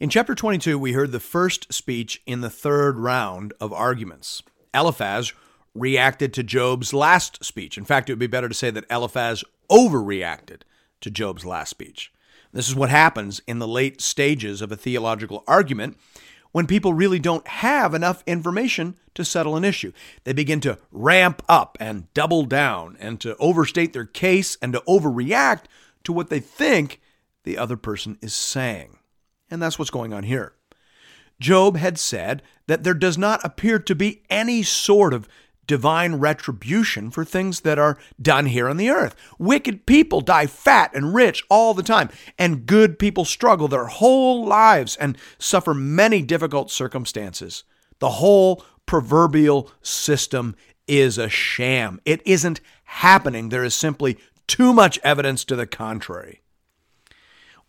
In chapter 22, we heard the first speech in the third round of arguments. Eliphaz reacted to Job's last speech. In fact, it would be better to say that Eliphaz overreacted to Job's last speech. This is what happens in the late stages of a theological argument when people really don't have enough information to settle an issue. They begin to ramp up and double down and to overstate their case and to overreact to what they think the other person is saying. And that's what's going on here. Job had said that there does not appear to be any sort of divine retribution for things that are done here on the earth. Wicked people die fat and rich all the time, and good people struggle their whole lives and suffer many difficult circumstances. The whole proverbial system is a sham. It isn't happening. There is simply too much evidence to the contrary.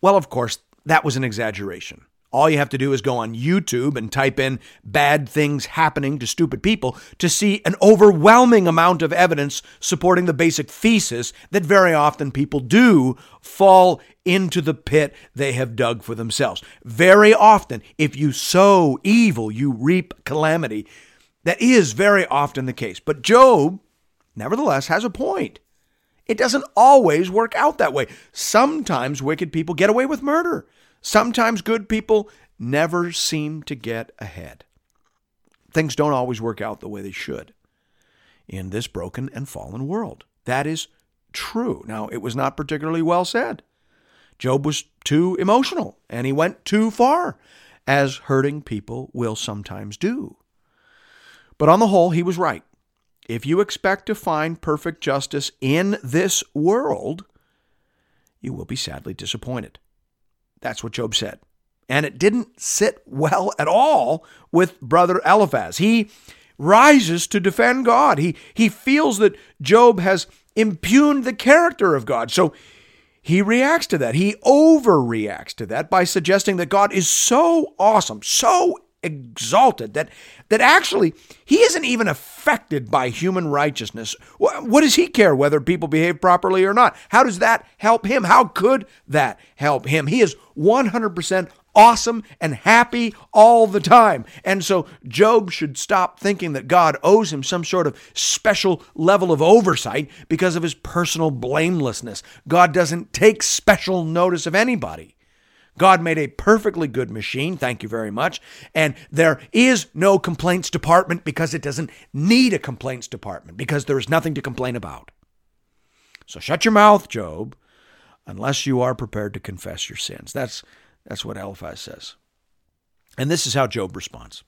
Well, of course, that was an exaggeration. All you have to do is go on YouTube and type in bad things happening to stupid people to see an overwhelming amount of evidence supporting the basic thesis that very often people do fall into the pit they have dug for themselves. Very often, if you sow evil, you reap calamity. That is very often the case. But Job, nevertheless, has a point. It doesn't always work out that way. Sometimes wicked people get away with murder. Sometimes good people never seem to get ahead. Things don't always work out the way they should in this broken and fallen world. That is true. Now, it was not particularly well said. Job was too emotional and he went too far, as hurting people will sometimes do. But on the whole, he was right. If you expect to find perfect justice in this world, you will be sadly disappointed. That's what Job said. And it didn't sit well at all with brother Eliphaz. He rises to defend God. He, he feels that Job has impugned the character of God. So he reacts to that. He overreacts to that by suggesting that God is so awesome, so exalted that that actually he isn't even affected by human righteousness. What does he care whether people behave properly or not? How does that help him? How could that help him? He is 100% awesome and happy all the time. And so Job should stop thinking that God owes him some sort of special level of oversight because of his personal blamelessness. God doesn't take special notice of anybody. God made a perfectly good machine, thank you very much. And there is no complaints department because it doesn't need a complaints department because there is nothing to complain about. So shut your mouth, Job, unless you are prepared to confess your sins. That's, that's what Eliphaz says. And this is how Job responds.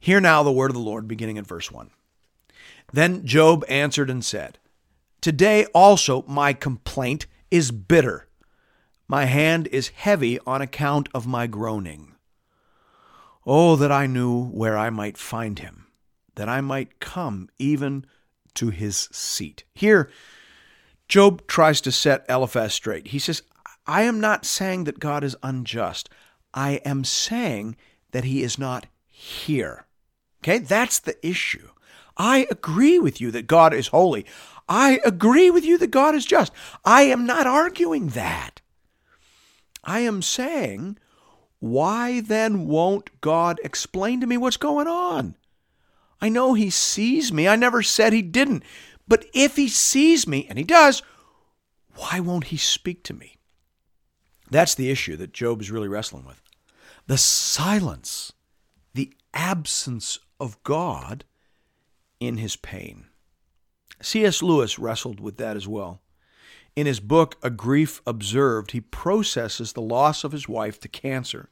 Hear now the word of the Lord, beginning at verse 1. Then Job answered and said, Today also my complaint is bitter. My hand is heavy on account of my groaning. Oh, that I knew where I might find him, that I might come even to his seat. Here, Job tries to set Eliphaz straight. He says, I am not saying that God is unjust. I am saying that he is not here. Okay, that's the issue. I agree with you that God is holy. I agree with you that God is just. I am not arguing that. I am saying, why then won't God explain to me what's going on? I know He sees me. I never said He didn't. But if He sees me, and He does, why won't He speak to me? That's the issue that Job is really wrestling with. The silence, the absence of God in his pain. C.S. Lewis wrestled with that as well. In his book, A Grief Observed, he processes the loss of his wife to cancer.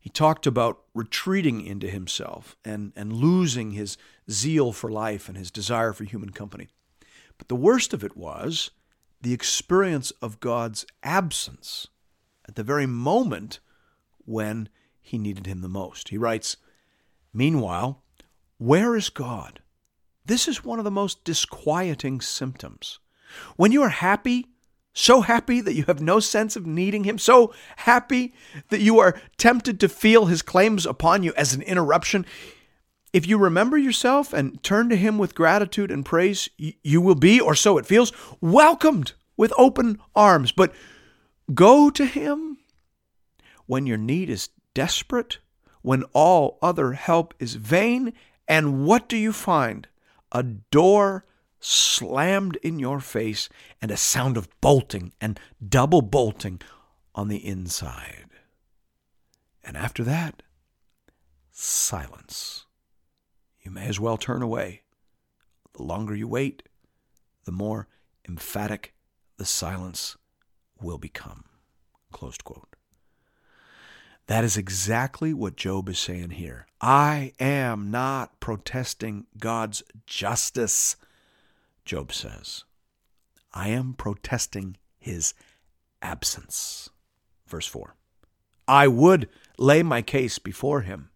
He talked about retreating into himself and, and losing his zeal for life and his desire for human company. But the worst of it was the experience of God's absence at the very moment when he needed him the most. He writes, Meanwhile, where is God? This is one of the most disquieting symptoms. When you are happy, so happy that you have no sense of needing Him, so happy that you are tempted to feel His claims upon you as an interruption, if you remember yourself and turn to Him with gratitude and praise, you will be, or so it feels, welcomed with open arms. But go to Him when your need is desperate, when all other help is vain, and what do you find? A door slammed in your face and a sound of bolting and double bolting on the inside. And after that, silence. You may as well turn away. The longer you wait, the more emphatic the silence will become. Closed quote. That is exactly what Job is saying here. I am not protesting God's justice, Job says. I am protesting his absence. Verse 4 I would lay my case before him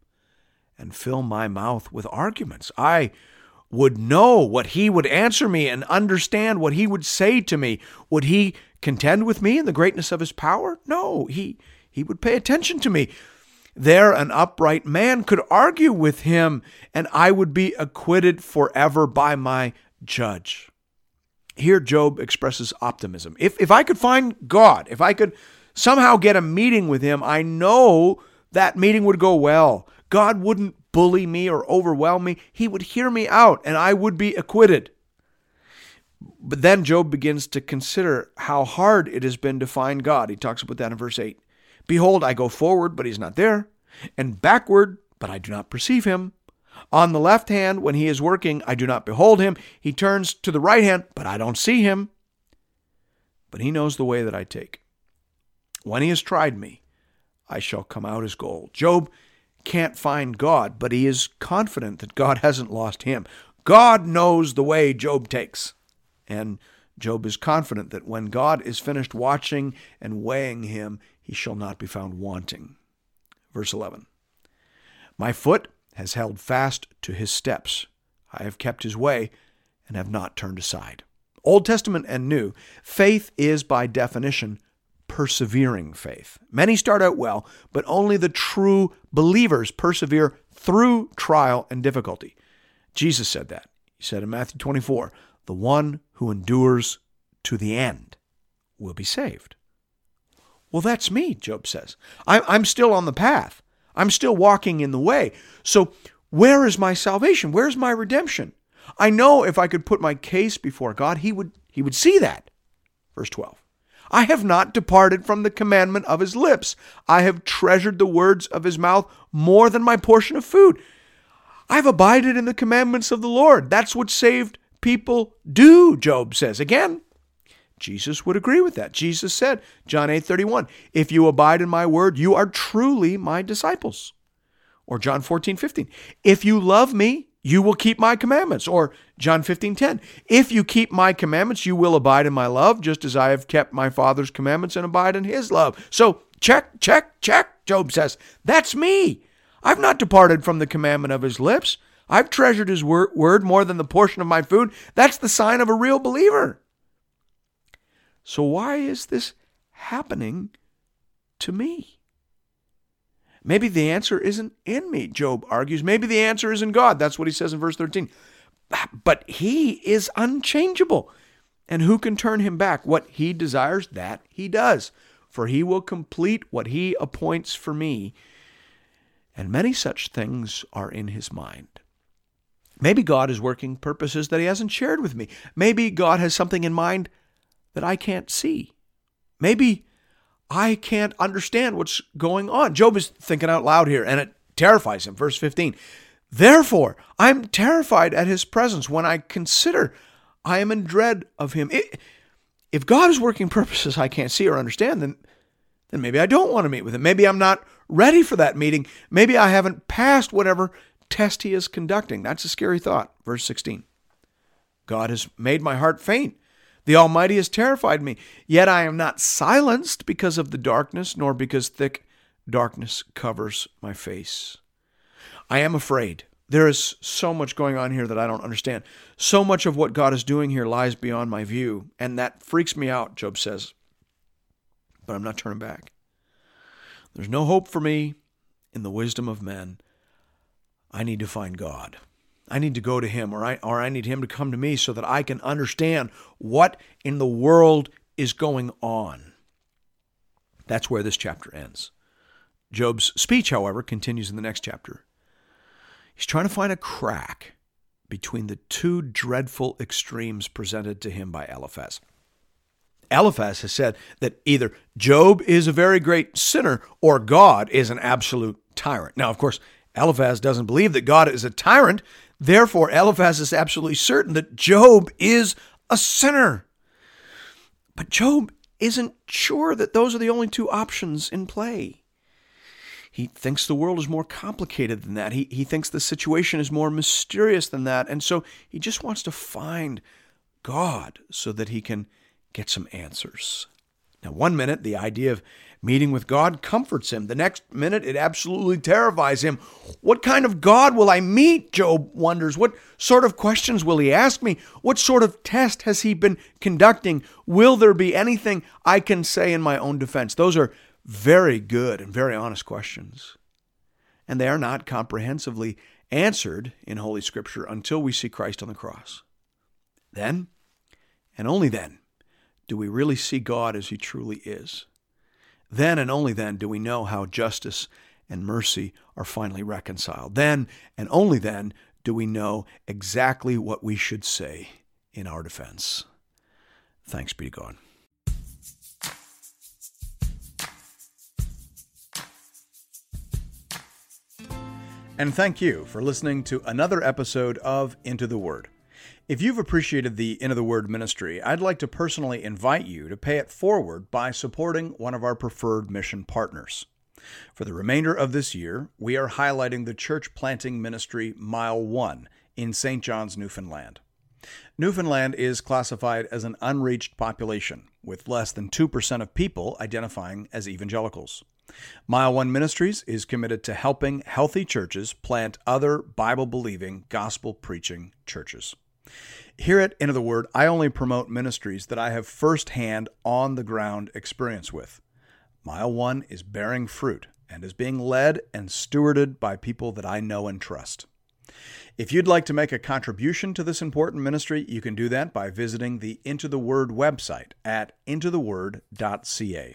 and fill my mouth with arguments. I would know what he would answer me and understand what he would say to me. Would he contend with me in the greatness of his power? No, he he would pay attention to me. There, an upright man could argue with him, and I would be acquitted forever by my judge. Here, Job expresses optimism. If, if I could find God, if I could somehow get a meeting with him, I know that meeting would go well. God wouldn't bully me or overwhelm me. He would hear me out, and I would be acquitted. But then Job begins to consider how hard it has been to find God. He talks about that in verse 8. Behold, I go forward, but he's not there, and backward, but I do not perceive him. On the left hand, when he is working, I do not behold him. He turns to the right hand, but I don't see him. But he knows the way that I take. When he has tried me, I shall come out as gold. Job can't find God, but he is confident that God hasn't lost him. God knows the way Job takes. And Job is confident that when God is finished watching and weighing him, he shall not be found wanting. Verse 11 My foot has held fast to his steps. I have kept his way and have not turned aside. Old Testament and New, faith is by definition persevering faith. Many start out well, but only the true believers persevere through trial and difficulty. Jesus said that. He said in Matthew 24, The one who endures to the end will be saved. Well, that's me, Job says. I'm still on the path. I'm still walking in the way. So, where is my salvation? Where's my redemption? I know if I could put my case before God, he would he would see that. Verse 12. I have not departed from the commandment of his lips. I have treasured the words of his mouth more than my portion of food. I've abided in the commandments of the Lord. That's what saved people do, Job says. Again, Jesus would agree with that. Jesus said, John 8 31, if you abide in my word, you are truly my disciples. Or John 14 15, if you love me, you will keep my commandments. Or John 15 10, if you keep my commandments, you will abide in my love, just as I have kept my Father's commandments and abide in his love. So check, check, check, Job says. That's me. I've not departed from the commandment of his lips. I've treasured his word more than the portion of my food. That's the sign of a real believer. So, why is this happening to me? Maybe the answer isn't in me, Job argues. Maybe the answer is in God. That's what he says in verse 13. But he is unchangeable. And who can turn him back? What he desires, that he does. For he will complete what he appoints for me. And many such things are in his mind. Maybe God is working purposes that he hasn't shared with me. Maybe God has something in mind that I can't see. Maybe I can't understand what's going on. Job is thinking out loud here, and it terrifies him. Verse 15 Therefore, I'm terrified at his presence when I consider I am in dread of him. If God is working purposes I can't see or understand, then, then maybe I don't want to meet with him. Maybe I'm not ready for that meeting. Maybe I haven't passed whatever test he is conducting. That's a scary thought. Verse 16 God has made my heart faint. The Almighty has terrified me. Yet I am not silenced because of the darkness, nor because thick darkness covers my face. I am afraid. There is so much going on here that I don't understand. So much of what God is doing here lies beyond my view, and that freaks me out, Job says. But I'm not turning back. There's no hope for me in the wisdom of men. I need to find God. I need to go to him or I or I need him to come to me so that I can understand what in the world is going on. That's where this chapter ends. Job's speech, however, continues in the next chapter. He's trying to find a crack between the two dreadful extremes presented to him by Eliphaz. Eliphaz has said that either Job is a very great sinner or God is an absolute tyrant. Now, of course, Eliphaz doesn't believe that God is a tyrant. Therefore, Eliphaz is absolutely certain that Job is a sinner. But Job isn't sure that those are the only two options in play. He thinks the world is more complicated than that. He, he thinks the situation is more mysterious than that. And so he just wants to find God so that he can get some answers. Now, one minute, the idea of meeting with God comforts him. The next minute, it absolutely terrifies him. What kind of God will I meet? Job wonders. What sort of questions will he ask me? What sort of test has he been conducting? Will there be anything I can say in my own defense? Those are very good and very honest questions. And they are not comprehensively answered in Holy Scripture until we see Christ on the cross. Then, and only then, do we really see God as He truly is. Then and only then do we know how justice and mercy are finally reconciled. Then and only then do we know exactly what we should say in our defense. Thanks be to God. And thank you for listening to another episode of Into the Word. If you've appreciated the Into the Word ministry, I'd like to personally invite you to pay it forward by supporting one of our preferred mission partners. For the remainder of this year, we are highlighting the church planting ministry Mile 1 in St. John's, Newfoundland. Newfoundland is classified as an unreached population, with less than 2% of people identifying as evangelicals. Mile One Ministries is committed to helping healthy churches plant other Bible believing, gospel preaching churches. Here at Into the Word, I only promote ministries that I have firsthand on the ground experience with. Mile 1 is bearing fruit and is being led and stewarded by people that I know and trust. If you'd like to make a contribution to this important ministry, you can do that by visiting the Into the Word website at intotheword.ca.